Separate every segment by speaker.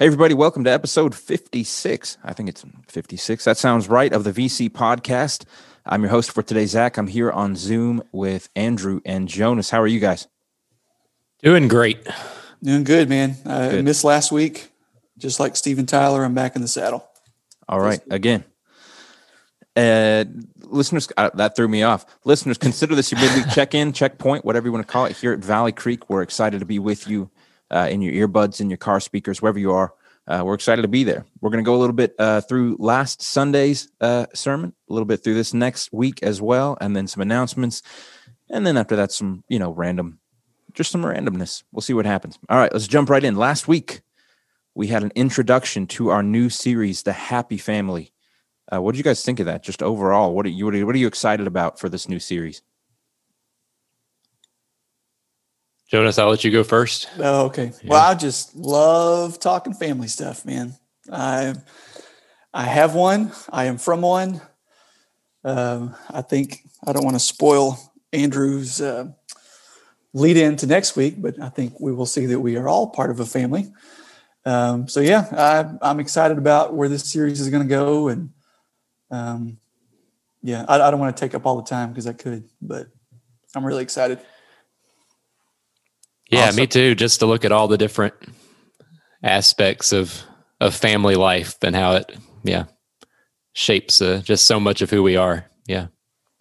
Speaker 1: Hey, everybody, welcome to episode 56. I think it's 56. That sounds right of the VC podcast. I'm your host for today, Zach. I'm here on Zoom with Andrew and Jonas. How are you guys?
Speaker 2: Doing great.
Speaker 3: Doing good, man. I good. missed last week. Just like Steven Tyler, I'm back in the saddle.
Speaker 1: All right, again. Uh, listeners, uh, that threw me off. Listeners, consider this your midweek check in, checkpoint, whatever you want to call it, here at Valley Creek. We're excited to be with you uh, in your earbuds, in your car speakers, wherever you are. Uh, we're excited to be there. We're going to go a little bit uh, through last Sunday's uh, sermon, a little bit through this next week as well, and then some announcements. And then after that, some, you know, random, just some randomness. We'll see what happens. All right, let's jump right in. Last week, we had an introduction to our new series, The Happy Family. Uh, what did you guys think of that? Just overall, what are you what are you excited about for this new series?
Speaker 2: Jonas, I'll let you go first.
Speaker 3: Oh, okay. Yeah. Well, I just love talking family stuff, man. I I have one. I am from one. Um, I think I don't want to spoil Andrew's uh, lead into next week, but I think we will see that we are all part of a family. Um, so yeah, I, am excited about where this series is going to go, and um, yeah, I, I don't want to take up all the time because I could, but I'm really excited.
Speaker 2: Yeah, awesome. me too. Just to look at all the different aspects of of family life and how it, yeah, shapes uh, just so much of who we are. Yeah,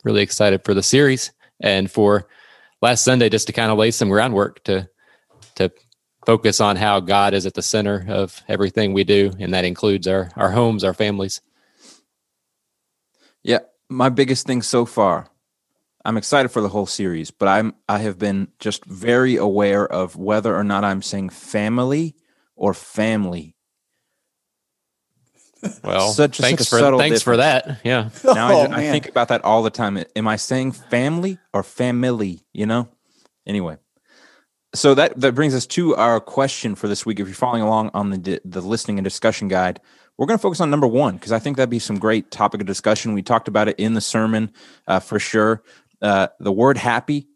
Speaker 2: really excited for the series and for last Sunday just to kind of lay some groundwork to to focus on how God is at the center of everything we do, and that includes our our homes, our families.
Speaker 1: Yeah, my biggest thing so far I'm excited for the whole series, but I'm I have been just very aware of whether or not I'm saying family or family.
Speaker 2: Well, such, thanks such for thanks difference. for that. Yeah.
Speaker 1: Now oh, I, I, think about that all the time. Am I saying family or family? You know. Anyway, so that that brings us to our question for this week. If you're following along on the the listening and discussion guide, we're going to focus on number one because I think that'd be some great topic of discussion. We talked about it in the sermon uh, for sure. Uh, the word happy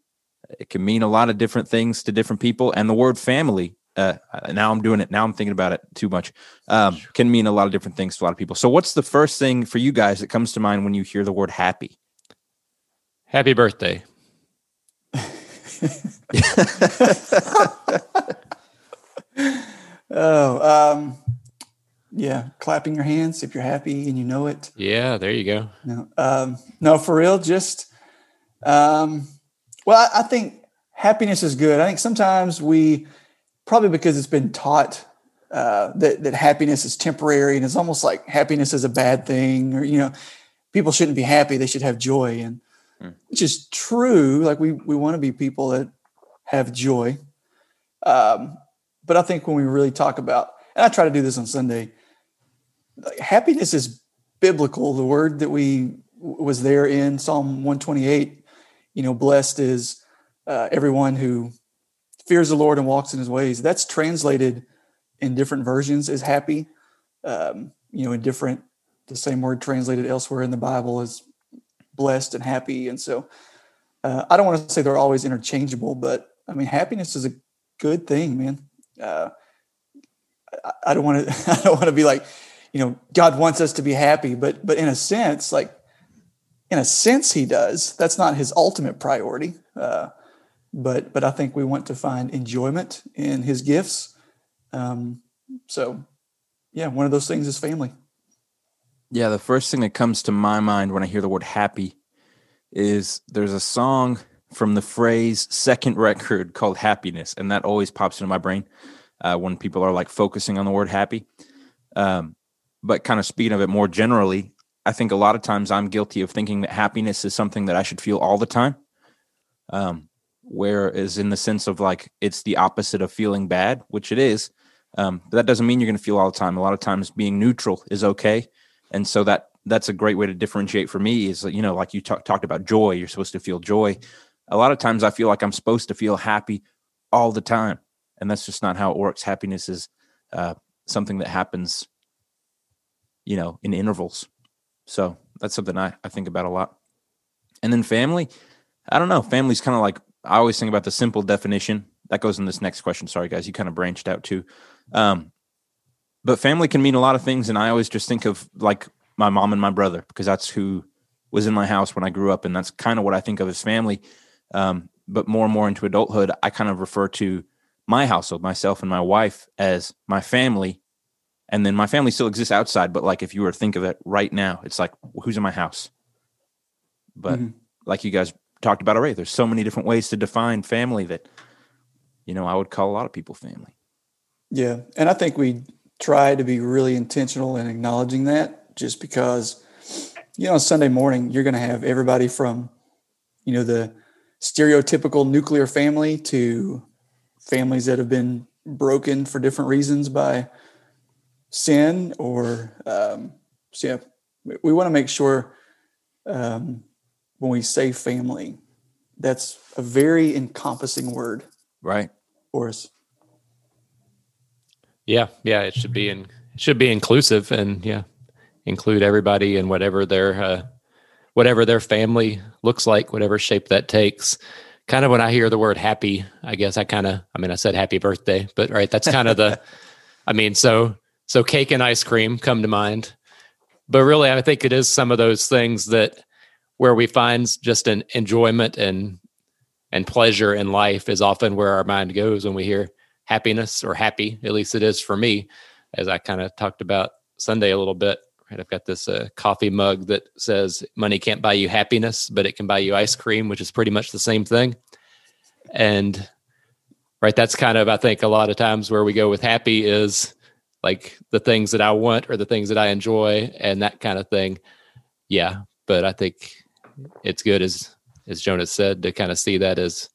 Speaker 1: it can mean a lot of different things to different people, and the word family. Uh, now I'm doing it. Now I'm thinking about it too much. Um, can mean a lot of different things to a lot of people. So, what's the first thing for you guys that comes to mind when you hear the word happy?
Speaker 2: Happy birthday.
Speaker 3: oh, um, yeah, clapping your hands if you're happy and you know it.
Speaker 2: Yeah, there you go.
Speaker 3: No, um, no, for real, just um, well, I, I think happiness is good. I think sometimes we probably because it's been taught uh, that that happiness is temporary and it's almost like happiness is a bad thing, or you know, people shouldn't be happy; they should have joy, and mm. which is true. Like we we want to be people that have joy. Um, but I think when we really talk about, and I try to do this on Sunday, like happiness is biblical. The word that we was there in Psalm 128 you know, blessed is uh, everyone who fears the Lord and walks in his ways. That's translated in different versions as happy. Um, you know, in different, the same word translated elsewhere in the Bible is blessed and happy. And so uh, I don't want to say they're always interchangeable, but I mean, happiness is a good thing, man. Uh, I, I don't want to, I don't want to be like, you know, God wants us to be happy, but, but in a sense, like in a sense he does that's not his ultimate priority uh, but but i think we want to find enjoyment in his gifts. Um, so yeah one of those things is family.
Speaker 1: Yeah the first thing that comes to my mind when i hear the word happy is there's a song from the Fray's second record called happiness and that always pops into my brain uh, when people are like focusing on the word happy. Um, but kind of speaking of it more generally I think a lot of times I'm guilty of thinking that happiness is something that I should feel all the time. Um, whereas in the sense of like it's the opposite of feeling bad, which it is. Um, but that doesn't mean you're going to feel all the time. A lot of times being neutral is okay, and so that that's a great way to differentiate for me. Is you know like you talk, talked about joy, you're supposed to feel joy. A lot of times I feel like I'm supposed to feel happy all the time, and that's just not how it works. Happiness is uh, something that happens, you know, in intervals. So that's something I, I think about a lot. And then family, I don't know. Family's kind of like I always think about the simple definition. That goes in this next question. Sorry, guys, you kind of branched out too. Um, but family can mean a lot of things, and I always just think of like my mom and my brother because that's who was in my house when I grew up, and that's kind of what I think of as family. Um, but more and more into adulthood, I kind of refer to my household, myself and my wife, as my family. And then my family still exists outside, but like if you were to think of it right now, it's like who's in my house? But mm-hmm. like you guys talked about already, there's so many different ways to define family that, you know, I would call a lot of people family.
Speaker 3: Yeah. And I think we try to be really intentional in acknowledging that just because, you know, Sunday morning, you're going to have everybody from, you know, the stereotypical nuclear family to families that have been broken for different reasons by sin or um, so yeah we, we want to make sure um, when we say family that's a very encompassing word
Speaker 1: right.
Speaker 3: for us.
Speaker 2: Yeah yeah it should be in it should be inclusive and yeah include everybody in whatever their uh, whatever their family looks like whatever shape that takes. Kind of when I hear the word happy, I guess I kind of, I mean, I said happy birthday, but right, that's kind of the, I mean, so, so cake and ice cream come to mind. But really, I think it is some of those things that where we find just an enjoyment and and pleasure in life is often where our mind goes when we hear happiness or happy. At least it is for me, as I kind of talked about Sunday a little bit. Right, I've got this uh, coffee mug that says money can't buy you happiness, but it can buy you ice cream, which is pretty much the same thing. And right, that's kind of I think a lot of times where we go with happy is like the things that I want or the things that I enjoy and that kind of thing. Yeah, but I think it's good as as Jonas said to kind of see that as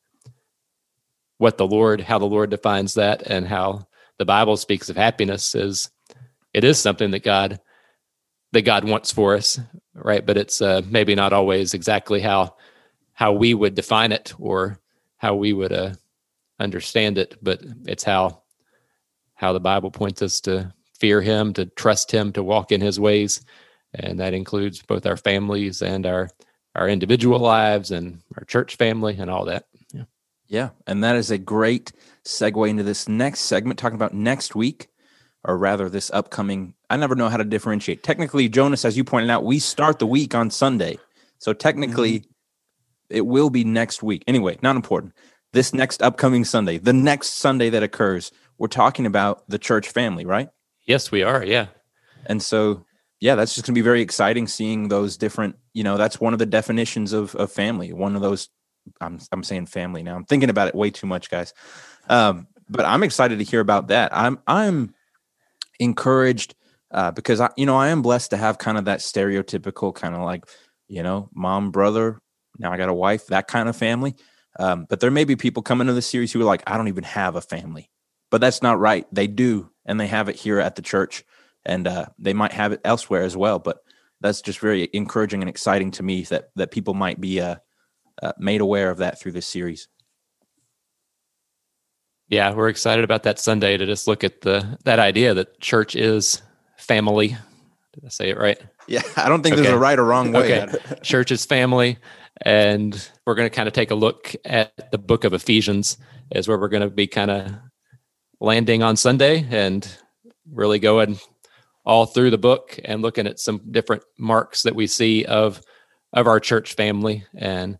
Speaker 2: what the Lord, how the Lord defines that, and how the Bible speaks of happiness is it is something that God that God wants for us, right? But it's uh, maybe not always exactly how how we would define it or how we would uh, understand it, but it's how how the Bible points us to fear Him, to trust Him, to walk in His ways, and that includes both our families and our our individual lives and our church family and all that.
Speaker 1: Yeah, yeah, and that is a great segue into this next segment, talking about next week or rather this upcoming. I never know how to differentiate. Technically jonas as you pointed out we start the week on sunday. So technically mm-hmm. it will be next week. Anyway not important. This next upcoming sunday the next sunday that occurs we're talking about the church family right
Speaker 2: yes we are yeah
Speaker 1: and so yeah that's just going to be very exciting seeing those different you know that's one of the definitions of, of family one of those i'm i'm saying family now i'm thinking about it way too much guys um but i'm excited to hear about that i'm i'm encouraged uh, because I, you know, I am blessed to have kind of that stereotypical kind of like, you know, mom, brother. Now I got a wife, that kind of family. Um, but there may be people coming to the series who are like, I don't even have a family, but that's not right. They do, and they have it here at the church, and uh, they might have it elsewhere as well. But that's just very encouraging and exciting to me that that people might be uh, uh, made aware of that through this series
Speaker 2: yeah, we're excited about that Sunday to just look at the that idea that church is family. Did I say it right?
Speaker 1: Yeah, I don't think okay. there's a right or wrong way. Okay.
Speaker 2: church is family, and we're going to kind of take a look at the book of Ephesians, is where we're going to be kind of landing on Sunday and really going all through the book and looking at some different marks that we see of of our church family and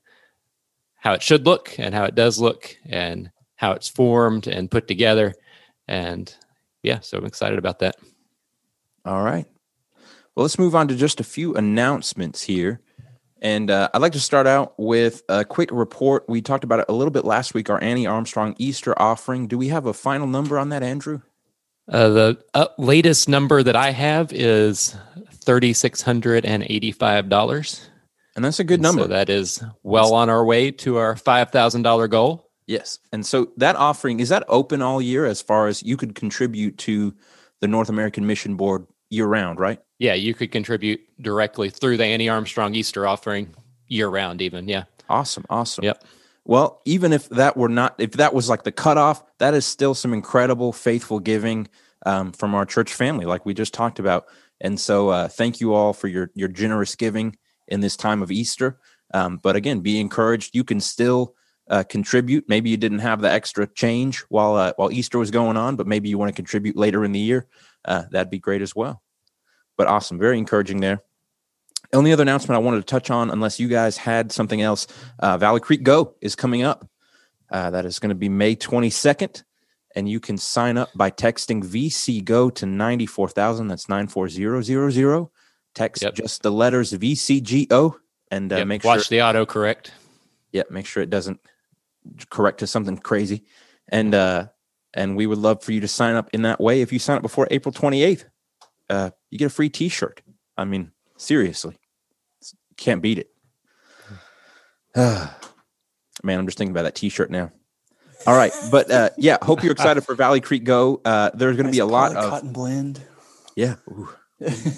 Speaker 2: how it should look and how it does look and how it's formed and put together. And yeah, so I'm excited about that.
Speaker 1: All right. Well, let's move on to just a few announcements here. And uh, I'd like to start out with a quick report. We talked about it a little bit last week, our Annie Armstrong Easter offering. Do we have a final number on that, Andrew?
Speaker 2: Uh, the uh, latest number that I have is $3,685.
Speaker 1: And that's a good number.
Speaker 2: So that is well on our way to our $5,000 goal.
Speaker 1: Yes. And so that offering is that open all year as far as you could contribute to the North American Mission Board year round, right?
Speaker 2: Yeah, you could contribute directly through the Annie Armstrong Easter offering year round even. Yeah.
Speaker 1: Awesome. Awesome.
Speaker 2: Yep.
Speaker 1: Well, even if that were not if that was like the cutoff, that is still some incredible faithful giving um, from our church family, like we just talked about. And so uh, thank you all for your your generous giving in this time of Easter. Um, but again, be encouraged. You can still uh, contribute. Maybe you didn't have the extra change while uh, while Easter was going on, but maybe you want to contribute later in the year. Uh, that'd be great as well. But awesome, very encouraging there. Only other announcement I wanted to touch on, unless you guys had something else, uh, Valley Creek Go is coming up. Uh, that is going to be May 22nd, and you can sign up by texting VC Go to 94,000. That's 94000. Text
Speaker 2: Yep.
Speaker 1: just the letters VCGO and uh,
Speaker 2: Yep,
Speaker 1: make
Speaker 2: watch
Speaker 1: sure
Speaker 2: the auto correct.
Speaker 1: yeah make sure it doesn't correct to something crazy and uh and we would love for you to sign up in that way if you sign up before april 28th uh you get a free t-shirt i mean seriously can't beat it man i'm just thinking about that t-shirt now all right but uh yeah hope you're excited for valley creek go uh there's going to be a lot of
Speaker 3: cotton blend.
Speaker 1: yeah Ooh, is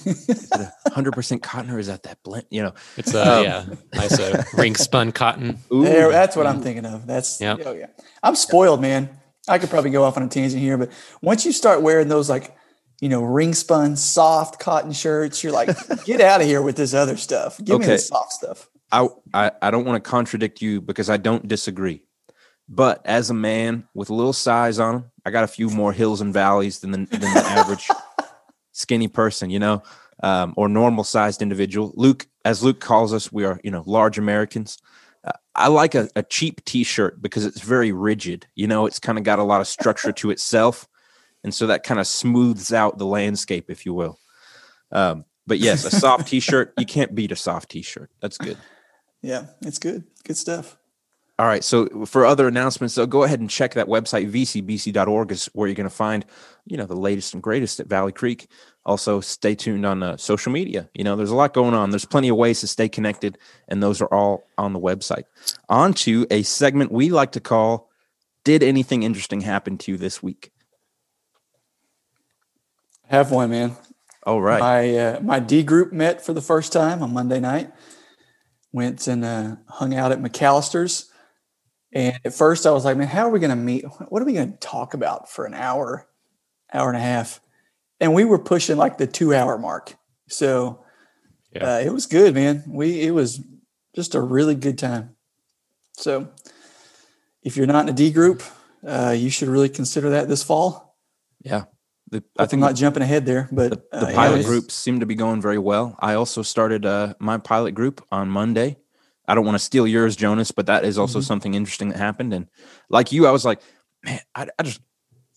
Speaker 1: it a 100% cotton or is that that blend you know
Speaker 2: It's uh,
Speaker 1: Um,
Speaker 2: yeah, nice uh, ring spun cotton.
Speaker 1: Ooh.
Speaker 3: There, that's what I'm thinking of. That's
Speaker 2: Yep.
Speaker 3: oh yeah. I'm spoiled, man. I could probably go off on a tangent here, but once you start wearing those like, you know, ring spun soft cotton shirts, you're like, get out of here with this other stuff. Give me
Speaker 1: Okay.
Speaker 3: the soft stuff.
Speaker 1: I, I I don't want to contradict you because I don't disagree. But as a man with a little size on him, I got a few more hills and valleys than the, than the average skinny person, you know, um, or normal sized individual. Luke, as Luke calls us, we are, you know, large Americans. Uh, I like a, a cheap t shirt because it's very rigid. You know, it's kind of got a lot of structure to itself. And so that kind of smooths out the landscape, if you will. Um, but yes, a soft t shirt, you can't beat a soft t shirt. That's good.
Speaker 3: Yeah, it's good. Good stuff.
Speaker 1: All right. So for other announcements, so go ahead and check that website, vcbc.org is where you're going to find, you know, the latest and greatest at Valley Creek. Also stay tuned on uh, social media. You know, there's a lot going on. There's plenty of ways to stay connected and those are all on the website. On to a segment we like to call, did anything interesting happen to you this week?
Speaker 3: Have one, man.
Speaker 1: All right.
Speaker 3: My uh, my D group met for the first time on Monday night. Went and uh, hung out at McAlister's. And at first, I was like, "Man, how are we going to meet? What are we going to talk about for an hour, hour and a half?" And we were pushing like the two-hour mark. So
Speaker 2: Yeah.
Speaker 3: uh, it was good, man. We it was just a really good time. So if you're not in a D group, uh, you should really consider that this fall.
Speaker 1: yeah. The,
Speaker 3: I think not jumping ahead there, but
Speaker 1: the, the
Speaker 3: uh,
Speaker 1: pilot groups seem to be going very well. I also started uh, my pilot group on Monday. I don't want to steal yours, Jonas, but that is also
Speaker 3: Mhm.
Speaker 1: something interesting that happened. And like you, I was like, man, I, I just,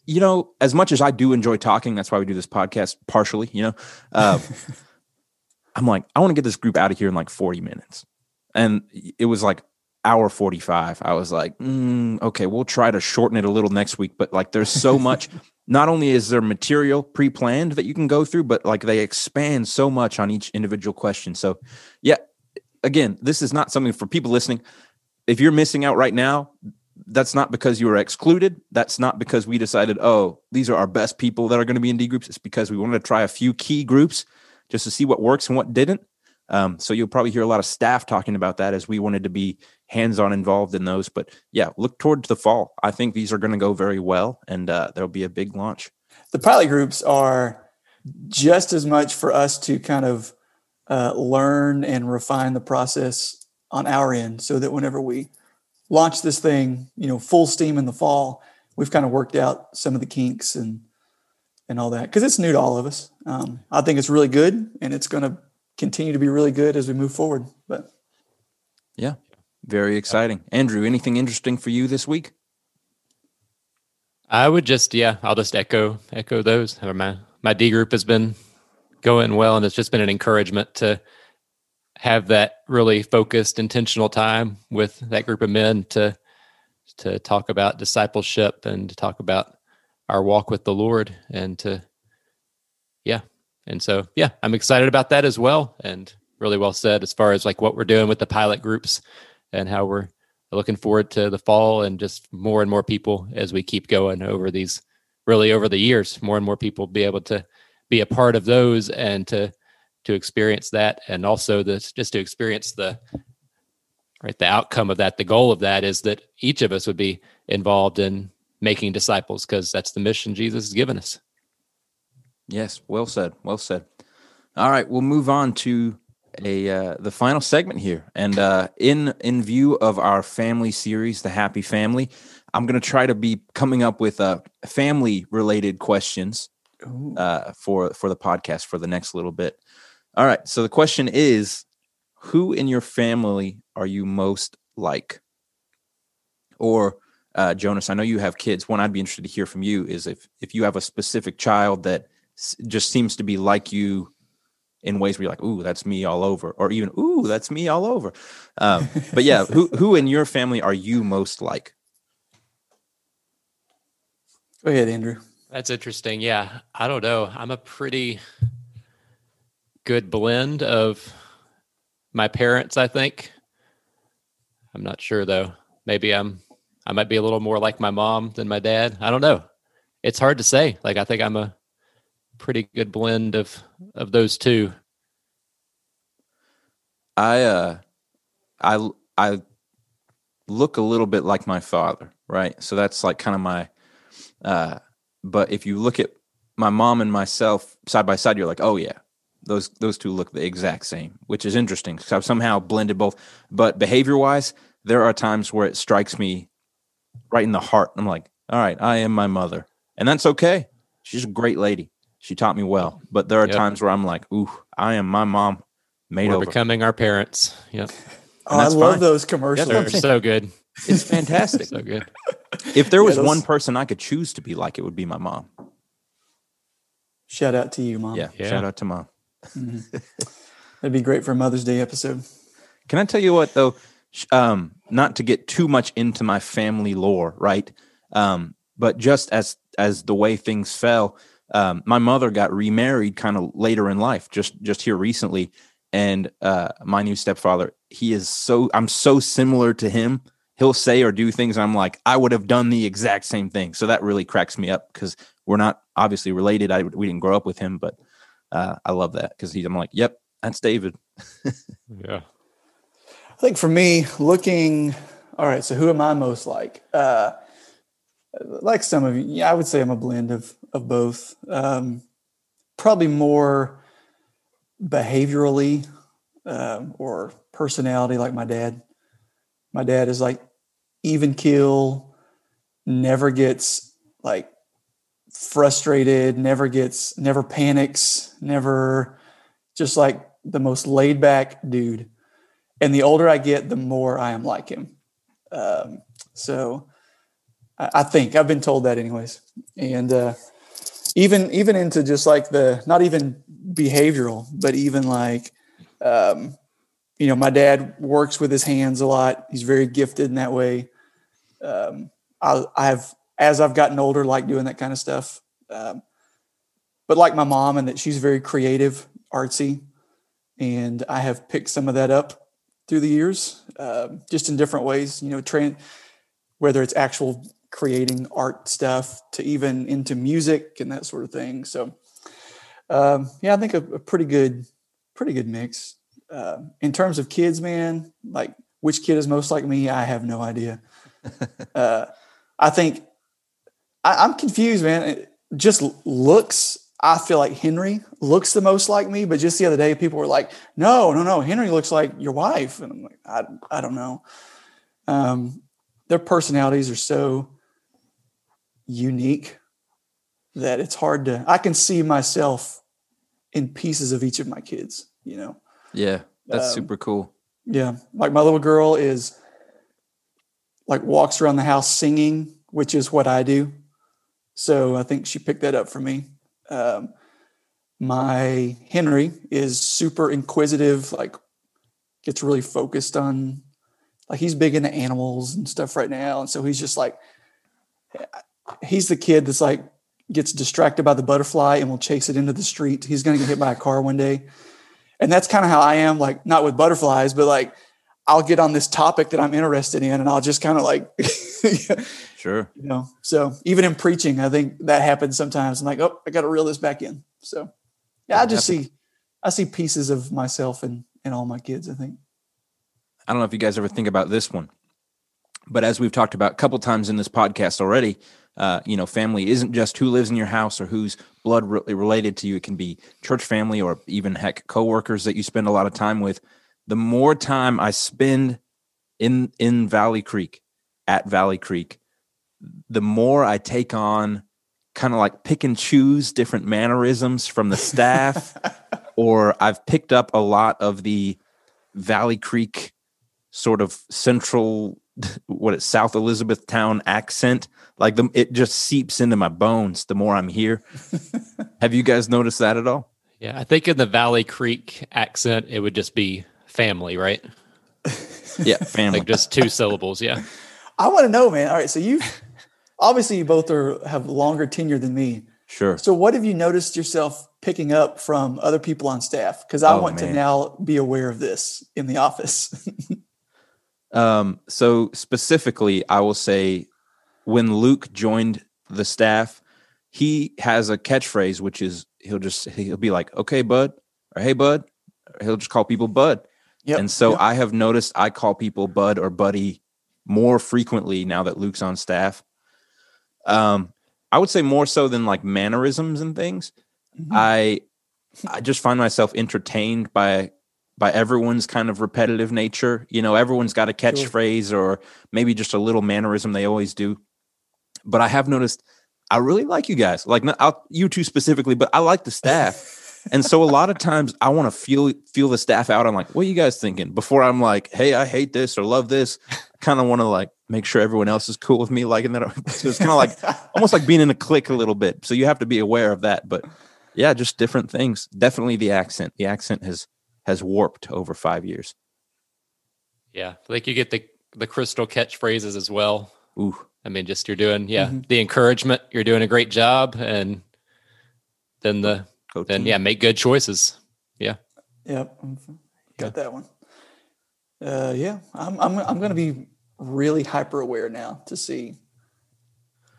Speaker 1: you know, as much as I do enjoy talking, that's why we do this podcast partially, you know, uh, I'm like, I want to get this group out of here in like 40 minutes. And it was like hour 45. I was like, mm, okay, we'll try to shorten it a little next week. But like, there's so much not only is there material pre-planned that you can go through but like they expand so much on each individual question. So yeah again this is not something for people listening. If you're missing out right now that's not because you were excluded. That's not because we decided oh these are our best people that are going to be in d groups. It's because we wanted to try a few key groups just to see what works and what didn't. Um, so you'll probably hear a lot of staff talking about that as we wanted to be hands-on involved in those but yeah look towards the fall. I think these are going to go very well and uh, there'll be a big launch.
Speaker 3: The pilot groups are just as much for us to kind of uh, learn and refine the process on our end so that whenever we launch this thing you know full steam in the fall we've kind of worked out some of the kinks and and all that because it's new to all of us. Um, i think it's really good and it's going to continue to be really good as we move forward but
Speaker 1: yeah very exciting. Andrew anything interesting for you this week?
Speaker 2: I would just, yeah, I'll just echo echo those. My my D group has been going well, and it's just been an encouragement to have that really focused, intentional time with that group of men to to talk about discipleship and to talk about our walk with the Lord, and to yeah, and so yeah, I'm excited about that as well, and really well said as far as like what we're doing with the pilot groups and how we're looking forward to the fall and just more and more people as we keep going over these really over the years more and more people be able to be a part of those and to to experience that. And also this just to experience the right the outcome of that the goal of that is that each of us would be involved in making disciples because that's the mission jesus has given us.
Speaker 1: Yes well said well said. All right we'll move on to a uh, the final segment here, and uh, in in view of our family series, the Happy Family, I'm going to try to be coming up with uh, family related questions uh, for for the podcast for the next little bit. All right. So the question is, who in your family are you most like? Or uh, Jonas, I know you have kids. One I'd be interested to hear from you is if if you have a specific child that s- just seems to be like you in ways where you're like, "Ooh, that's me all over," or even "Ooh, that's me all over." Um, but yeah, who who in your family are you most like?
Speaker 3: Go ahead, Andrew.
Speaker 2: That's interesting. Yeah, I don't know. I'm a pretty good blend of my parents, I think. I'm not sure though. Maybe I'm I might be a little more like my mom than my dad. I don't know. It's hard to say. Like I think I'm a pretty good blend of of those two.
Speaker 1: I uh, I I look a little bit like my father, right? So that's like kind of my. Uh, but if you look at my mom and myself side by side, you're like, oh yeah, those those two look the exact same, which is interesting. So I've somehow blended both. But behavior wise, there are times where it strikes me right in the heart. I'm like, all right, I am my mother, and that's okay. She's a great lady. She taught me well. But there are
Speaker 2: Yep.
Speaker 1: times where I'm like, ooh, I am my mom made
Speaker 2: We're
Speaker 1: over.
Speaker 2: becoming our parents. Yep.
Speaker 3: Oh, I love
Speaker 1: fine.
Speaker 3: those commercials.
Speaker 1: what
Speaker 2: They're so good.
Speaker 1: It's fantastic.
Speaker 2: So good.
Speaker 1: if there
Speaker 3: Yeah,
Speaker 1: was
Speaker 3: those-
Speaker 1: one person I could choose to be like, it would be my mom.
Speaker 3: Shout out to you, mom.
Speaker 1: Yeah.
Speaker 2: Yeah.
Speaker 1: Shout out to mom.
Speaker 3: That'd be great for a Mother's Day episode.
Speaker 1: Can I tell you what though? Um, not to get too much into my family lore, right? Um, but just as as the way things fell, um, my mother got remarried kind of later in life, just just here recently, and uh, my new stepfather, he is so I'm so similar to him. He'll say or do things I'm like I would have done the exact same thing. So that really cracks me up because we're not obviously related. I we didn't grow up with him, but uh, I love that because he's I'm like, yep, that's David.
Speaker 2: Yeah.
Speaker 3: I think for me, looking, all right, so who am I most like? Uh, like some of you, yeah, I would say I'm a blend of of both. Um, probably more behaviorally um, or personality, like my dad. My dad is like even kill, never gets like frustrated, never gets, never panics, never just like the most laid back dude and the older I get, the more I am like him. Um, so I, think I've been told that anyways. And uh, even even into just like the not even behavioral, but even like um, you know, my dad works with his hands a lot. He's very gifted in that way. Um, I, I've as I've gotten older, like doing that kind of stuff. Um, but like my mom, and that she's very creative, artsy, and I have picked some of that up through the years, um, just in different ways. You know, whether it's actual creating art stuff to even into music and that sort of thing. So, um, yeah, I think a, a pretty good, pretty good mix. Um in terms of kids, man, like which kid is most like me, I have no idea. uh, I think I, I'm confused, man. It just looks. I feel like Henry looks the most like me, but just the other day, people were like, "No, no, no, Henry looks like your wife," and I'm like, "I, I don't know." Um, their personalities are so unique that it's hard to. I can see myself in pieces of each of my kids. You know,
Speaker 1: Yeah, that's
Speaker 3: Um,
Speaker 1: super cool.
Speaker 3: yeah, like my little girl is like walks around the house singing, which is what I do. So I think she picked that up for me. Um, my Henry is super inquisitive, like gets really focused on, like he's big into animals and stuff right now, and so he's just like, he's the kid that's like gets distracted by the butterfly and will chase it into the street. He's going to get hit by a car one day. And that's kind of how I am, like not with butterflies, but like I'll get on this topic that I'm interested in and I'll just kind of like,
Speaker 1: sure.
Speaker 3: you know, so even in preaching, I think that happens sometimes. I'm like, oh, I got to reel this back in. So yeah, I just see, I see pieces of myself and and all my kids, I think.
Speaker 1: I don't know if you guys ever think about this one, but as we've talked about a couple times in this podcast already, Uh, you know, family isn't just who lives in your house or who's blood re- related to you. It can be church family or even heck coworkers that you spend a lot of time with. The more time I spend in in Valley Creek, at Valley Creek, the more I take on kind of like pick and choose different mannerisms from the staff, or I've picked up a lot of the Valley Creek sort of central what it's South Elizabethtown accent. Like the it just seeps into my bones the more I'm here. Have you guys noticed that at all?
Speaker 2: Yeah, I think in the Valley Creek accent, it would just be family, right?
Speaker 1: Yeah, family.
Speaker 2: Like just two syllables. Yeah.
Speaker 3: I want to know, man. All right, so you obviously you both are have longer tenure than me.
Speaker 1: sure.
Speaker 3: So what have you noticed yourself picking up from other people on staff? Because I
Speaker 1: Oh,
Speaker 3: want to now be aware of this in the office.
Speaker 1: Um, so specifically, I will say when Luke joined the staff, he has a catchphrase which is he'll just he'll be like, "Okay, bud," or "Hey, bud." Or he'll just call people bud.
Speaker 3: Yep,
Speaker 1: and so
Speaker 3: yep.
Speaker 1: I have noticed I call people bud or buddy more frequently now that Luke's on staff. Um, I would say more so than like mannerisms and things.
Speaker 3: Mhm.
Speaker 1: I I just find myself entertained by by everyone's kind of repetitive nature. You know, everyone's got a catchphrase or maybe just a little mannerism they always do. But I have noticed I really like you guys. Like not I'll, you two specifically, but I like the staff. and so a lot of times I want to feel feel the staff out. I'm like, what are you guys thinking? Before I'm like, hey, I hate this or love this. I kind of want to like make sure everyone else is cool with me liking that. So it's kind of like almost like being in a clique a little bit. So you have to be aware of that. But yeah, just different things. Definitely the accent. The accent has has warped over five years.
Speaker 2: Yeah. I think you get the the crystal catchphrases as well.
Speaker 1: Ooh,
Speaker 2: I mean, just you're doing, yeah,
Speaker 3: Mhm.
Speaker 2: the encouragement, you're doing a great job. And then the,
Speaker 1: go
Speaker 2: then
Speaker 1: team.
Speaker 2: yeah, make good choices.
Speaker 3: Yeah. Yep, got that one. Uh, yeah, I'm I'm I'm going to be really hyper aware now to see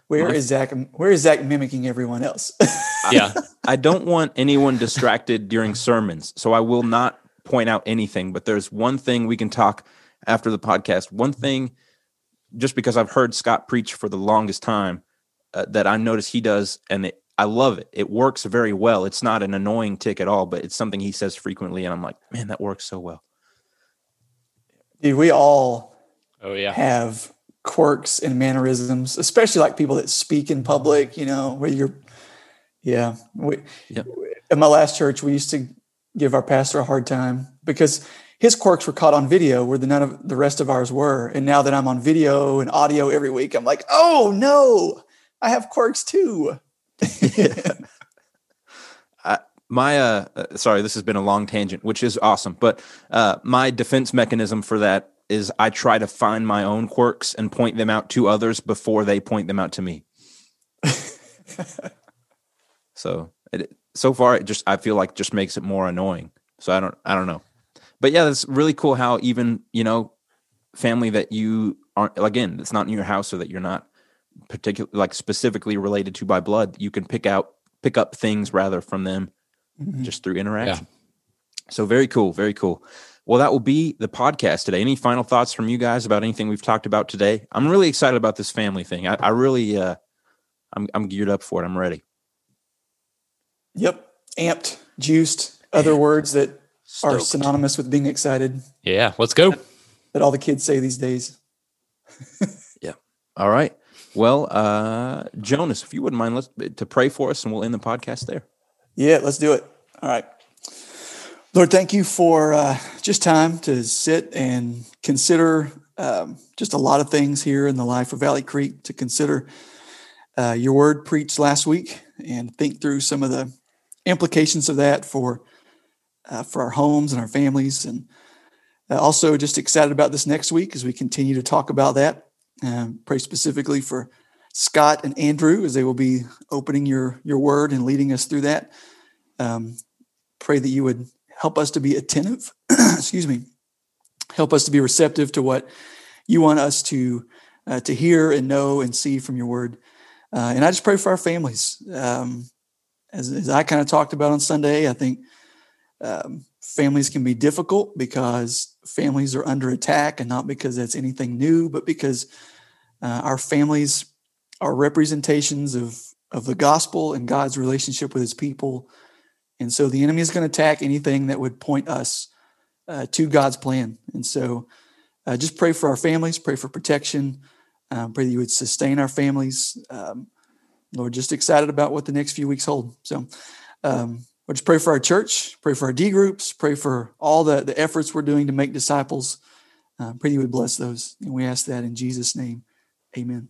Speaker 3: where
Speaker 1: My-
Speaker 3: is Zach where is Zach mimicking everyone else.
Speaker 2: Yeah.
Speaker 1: I don't want anyone distracted during sermons, so I will not point out anything. But there's one thing we can talk after the podcast. One thing, just because I've heard Scott preach for the longest time, uh, that I notice he does, and it, I love it. It works very well. It's not an annoying tick at all, but it's something he says frequently, and I'm like, man, that works so well.
Speaker 3: Dude, we all
Speaker 2: Oh, yeah.
Speaker 3: have quirks and mannerisms, especially like people that speak in public, you know, where you're, yeah. We,
Speaker 1: Yep.
Speaker 3: At my last church, we used to give our pastor a hard time because his quirks were caught on video where the none of the rest of ours were. And now that I'm on video and audio every week, I'm like, oh no, I have quirks too.
Speaker 1: my uh uh, sorry this has been a long tangent which is awesome but uh my defense mechanism for that is i try to find my own quirks and point them out to others before they point them out to me so it so far it just i feel like just makes it more annoying so i don't i don't know but yeah that's really cool how even you know family that you aren't again it's not in your house or that you're not particular like specifically related to by blood you can pick out pick up things rather from them
Speaker 3: Mhm.
Speaker 1: just through interaction. So very cool, very cool. Well, that will be the podcast today. Any final thoughts from you guys about anything we've talked about today? I'm really excited about this family thing. I, I really, uh, I'm, I'm geared up for it. I'm ready.
Speaker 3: Yep. Amped, juiced, other words that are synonymous with being excited
Speaker 2: Yeah. Let's go.
Speaker 3: that all the kids say these days. Yeah.
Speaker 1: All right. Well, uh, Jonas, if you wouldn't mind, let's to pray for us, and we'll end the podcast there.
Speaker 3: Yeah, let's do it. All right. Lord, thank you for uh, just time to sit and consider um, just a lot of things here in the life of Valley Creek, to consider uh, your word preached last week and think through some of the implications of that for uh, for our homes and our families. And uh, also just excited about this next week as we continue to talk about that. Um, pray specifically for Scott and Andrew as they will be opening your your word and leading us through that. Um, pray that you would help us to be attentive. excuse me. Help us to be receptive to what you want us to uh, to hear and know and see from your word. Uh, and I just pray for our families. Um, as, as I kind of talked about on Sunday, I think um, families can be difficult because families are under attack, and not because that's anything new, but because uh, our families are representations of of the gospel and God's relationship with His people, and so the enemy is going to attack anything that would point us uh, to God's plan. And so, uh, just pray for our families, pray for protection, um, pray that you would sustain our families. Um, Lord, just excited about what the next few weeks hold. So. Um, We'll just pray for our church, pray for our D groups, pray for all the, the efforts we're doing to make disciples. Uh, pray you would bless those. And we ask that in Jesus' name. Amen.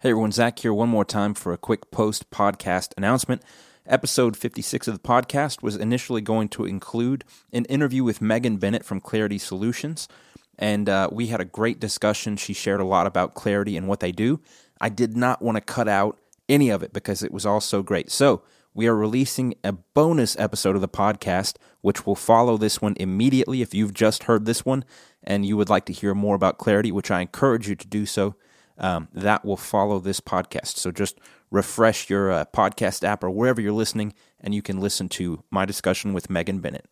Speaker 1: Hey everyone, Zach here one more time for a quick post podcast announcement. Episode 56 of the podcast was initially going to include an interview with Megan Bennett from Clarity Solutions, and uh, we had a great discussion. She shared a lot about Clarity and what they do. I did not want to cut out any of it because it was all so great. So, we are releasing a bonus episode of the podcast, which will follow this one immediately. If you've just heard this one and you would like to hear more about clarity, which I encourage you to do so, um, that will follow this podcast. So just refresh your uh, podcast app or wherever you're listening, and you can listen to my discussion with Megan Bennett.